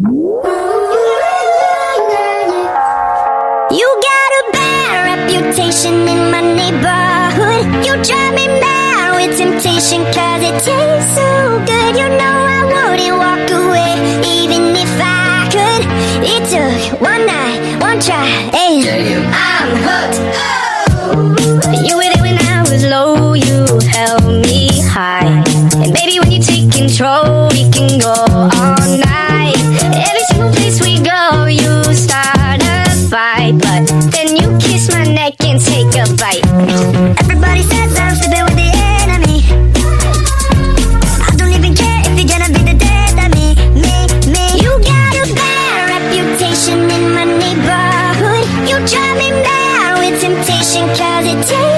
You got a bad reputation in my neighborhood. You drive me mad with temptation, cause it tastes so good. You know I wouldn't walk away, even if I could. It took one night, one try, and I'm hooked. Oh. You were there when I was low, you held me high. And baby, when you take control, we can go all night. Fight. But then you kiss my neck and take a bite. Everybody says I'm sleeping with the enemy. I don't even care if you're gonna be the death of me, me, me. You got a bad reputation in my neighborhood. You drive me mad with temptation, cause it tastes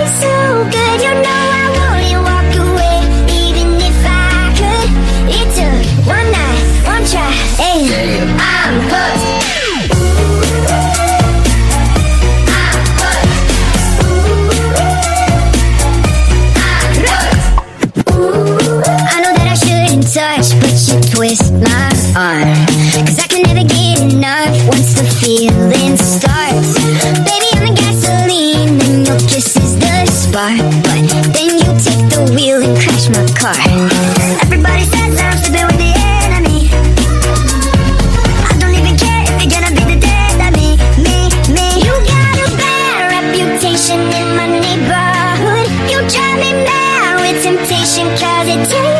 twist my arm. Cause I can never get enough once the feeling starts. Baby, I'm the gasoline, and your kiss is the spark. But then you take the wheel and crash my car. Everybody says I'm sleeping with the enemy. I don't even care if you're gonna be the death of me, me, me. You got a bad reputation in my neighborhood. You drive me mad with temptation, cause it tastes